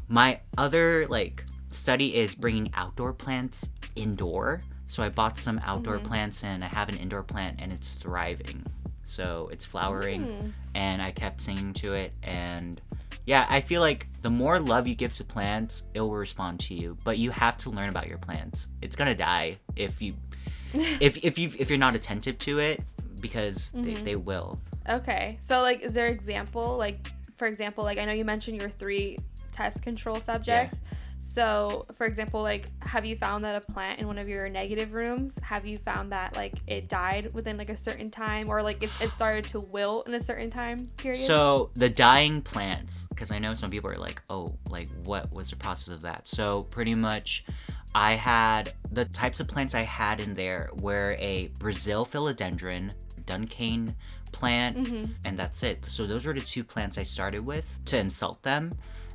Speaker 2: my other like study is bringing outdoor plants indoor so I bought some outdoor mm-hmm. plants and I have an indoor plant and it's thriving. So it's flowering mm. and I kept singing to it and yeah, I feel like the more love you give to plants, it will respond to you. But you have to learn about your plants. It's gonna die if you if if you if you're not attentive to it because mm-hmm. they, they will.
Speaker 1: Okay. So like is there example like for example, like I know you mentioned your three test control subjects. Yeah. So, for example, like, have you found that a plant in one of your negative rooms, have you found that like it died within like a certain time or like it, it started to wilt in a certain time period?
Speaker 2: So, the dying plants, because I know some people are like, oh, like, what was the process of that? So, pretty much, I had the types of plants I had in there were a Brazil philodendron, dumb cane plant, mm-hmm. and that's it. So, those were the two plants I started with to insult them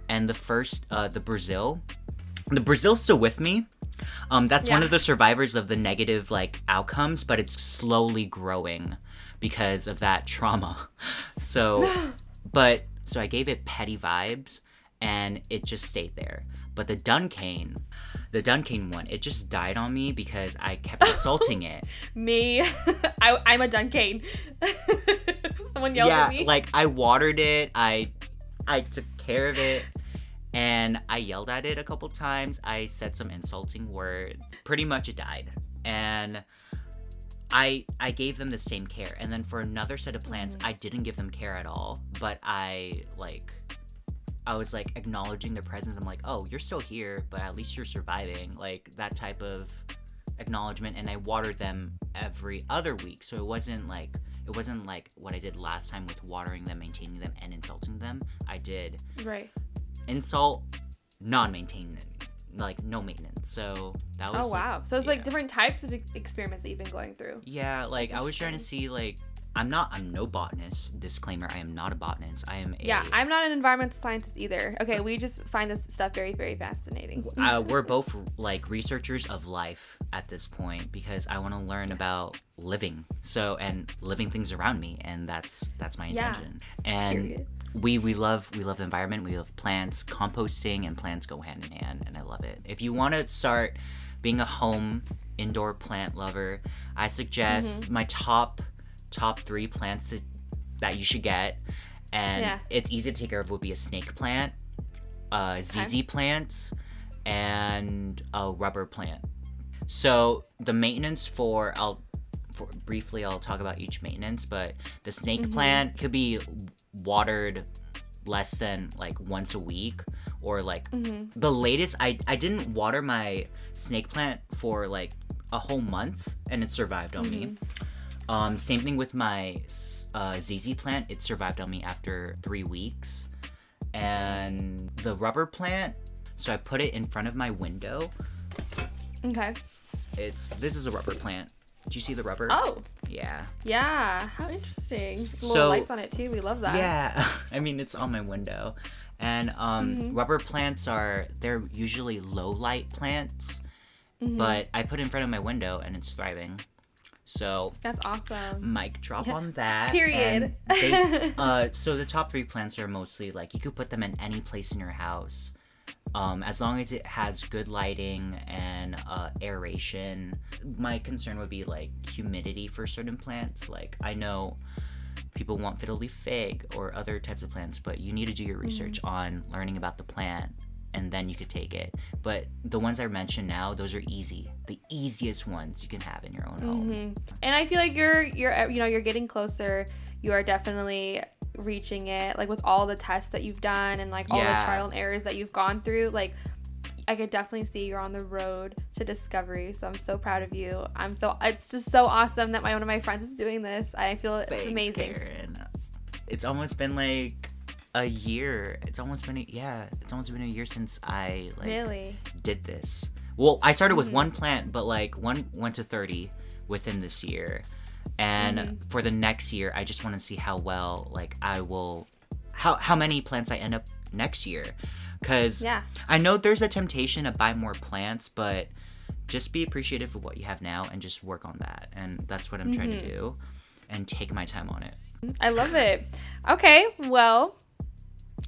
Speaker 2: and the first, uh, the Brazil. The Brazil's still with me. Um, that's yeah. one of the survivors of the negative like outcomes, but it's slowly growing because of that trauma. So, but so I gave it petty vibes, and it just stayed there. But the dumb cane, the dumb cane one, it just died on me because I kept insulting it.
Speaker 1: me, I, I'm a dumb cane. Someone yelled
Speaker 2: yeah,
Speaker 1: at me.
Speaker 2: Yeah, like I watered it. I I took care of it. And I yelled at it a couple times. I said some insulting words. Pretty much it died. And I I gave them the same care. And then for another set of plants, mm-hmm. I didn't give them care at all. But I like I was like acknowledging their presence. I'm like, oh, you're still here, but at least you're surviving. Like that type of acknowledgement. And I watered them every other week. So it wasn't like it wasn't like what I did last time with watering them, maintaining them, and insulting them. I did
Speaker 1: right
Speaker 2: insult, non-maintenance, like no maintenance. So that oh, was.
Speaker 1: Oh wow! So it's yeah. like different types of experiments that you've been going through.
Speaker 2: Yeah, like I was trying to see like I'm not. I'm no botanist. Disclaimer: I am not a botanist. I am. A,
Speaker 1: yeah, I'm not an environmental scientist either. Okay, we just find this stuff very, very fascinating.
Speaker 2: uh, we're both like researchers of life at this point because I want to learn about living. So and living things around me, and that's that's my intention. Yeah. And Period. we we love we love the environment. We love plants. Composting and plants go hand in hand, and I love it. If you want to start being a home indoor plant lover, I suggest mm-hmm. my top top three plants to, that you should get, and yeah. it's easy to take care of would be a snake plant, uh, ZZ okay. plants, and a rubber plant. So the maintenance for I'll for, briefly, I'll talk about each maintenance. But the snake
Speaker 1: Mhm.
Speaker 2: plant could be watered less than like once a week, or like
Speaker 1: Mm-hmm.
Speaker 2: the latest. I I didn't water my snake plant for like a whole month, and it survived on me. Um, same thing with my uh, ZZ plant. It survived on me after three weeks. And the rubber plant, so I put it in front of my window.
Speaker 1: Okay.
Speaker 2: It's this is a rubber plant. Do you see the rubber?
Speaker 1: Oh,
Speaker 2: Yeah.
Speaker 1: yeah. How interesting. Little
Speaker 2: So-
Speaker 1: lights on it too. We love that.
Speaker 2: Yeah. I mean, it's on my window. And um,
Speaker 1: Mhm.
Speaker 2: rubber plants are they're usually low light plants,
Speaker 1: Mhm.
Speaker 2: but I put it in front of my window and it's thriving. So
Speaker 1: that's awesome.
Speaker 2: mic drop on that.
Speaker 1: Period.
Speaker 2: They, uh, so the top three plants are mostly like you could put them in any place in your house, um, as long as it has good lighting and uh, aeration. My concern would be like humidity for certain plants. Like I know people want fiddle leaf fig or other types of plants, but you need to do your research on learning about the plant. And then you could take it. But the ones I mentioned now, those are easy. The easiest ones you can have in your own home.
Speaker 1: Mhm. And I feel like you're you're you know you're getting closer. You are definitely reaching it. Like with all the tests that you've done and like all the trial and errors that you've gone through. Like I could definitely see you're on the road to discovery. So I'm so proud of you. I'm so it's just so awesome that my one of my friends is doing this. I feel
Speaker 2: Thanks,
Speaker 1: amazing.
Speaker 2: Karen. It's almost been like a year. It's almost been a, yeah. It's almost been a year since I like
Speaker 1: Really?
Speaker 2: did this. Well, I started with
Speaker 1: Mhm.
Speaker 2: one plant, but like one went to thirty within this year, and
Speaker 1: Mhm.
Speaker 2: for the next year, I just want to see how well like I will, how how many plants I end up next year, because
Speaker 1: Yeah.
Speaker 2: I know there's a temptation to buy more plants, but just be appreciative of what you have now and just work on that. And that's what I'm trying to
Speaker 1: Mhm.
Speaker 2: do and take my time on it.
Speaker 1: I love it. Okay, well,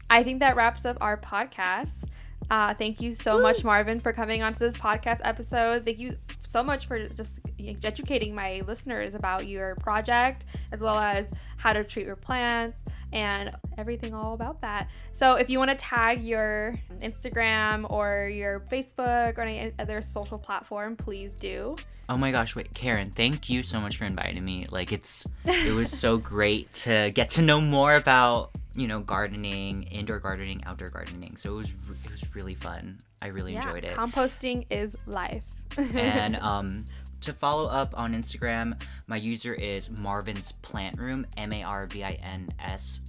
Speaker 1: I think that wraps up our podcast. Uh, thank you so much, Marvin, for coming onto this podcast episode. Thank you so much for just educating my listeners about your project as well as how to treat your plants and everything all about that. So, if you want to tag your Instagram or your Facebook or any other social platform, please do.
Speaker 2: Oh my gosh, wait, Karen, thank you so much for inviting me. Like it's it was so great to get to know more about, you know, gardening, indoor gardening, outdoor gardening. So it was it was really fun. I really
Speaker 1: yeah,
Speaker 2: enjoyed it.
Speaker 1: composting is life.
Speaker 2: and um to follow up on Instagram, my user is Marvin's Plant Room, M A R V I N S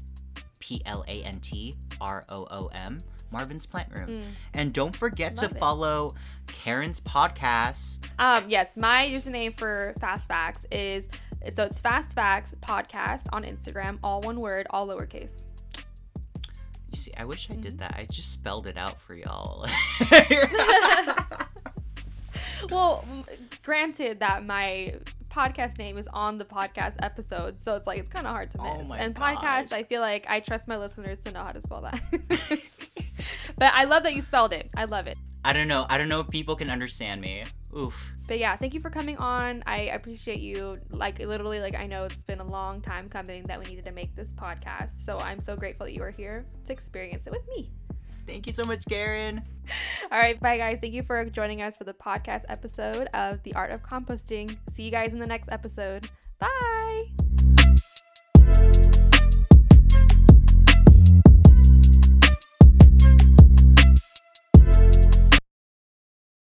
Speaker 2: P L A N T R O O M, Marvin's Plant Room.
Speaker 1: Mm.
Speaker 2: And don't forget to
Speaker 1: it.
Speaker 2: follow Karen's podcast.
Speaker 1: Um, yes, my username for Fast Facts is so it's Fast Facts Podcast on Instagram, all one word, all lowercase.
Speaker 2: See, I wish I
Speaker 1: Mm-hmm.
Speaker 2: did that. I just spelled it out for y'all.
Speaker 1: well, granted that my podcast name is on the podcast episode, so it's like it's kind of hard to miss.
Speaker 2: Oh
Speaker 1: and podcast,
Speaker 2: gosh.
Speaker 1: I feel like I trust my listeners to know how to spell that. but I love that you spelled it. I love it.
Speaker 2: I don't know. I don't know if people can understand me. Oof.
Speaker 1: But yeah, thank you for coming on. I appreciate you. Like literally, like I know it's been a long time coming that we needed to make this podcast. So I'm so grateful that you are here to experience it with me.
Speaker 2: Thank you so much, Karen.
Speaker 1: All right, bye guys. Thank you for joining us for the podcast episode of The Art of Composting. See you guys in the next episode. Bye.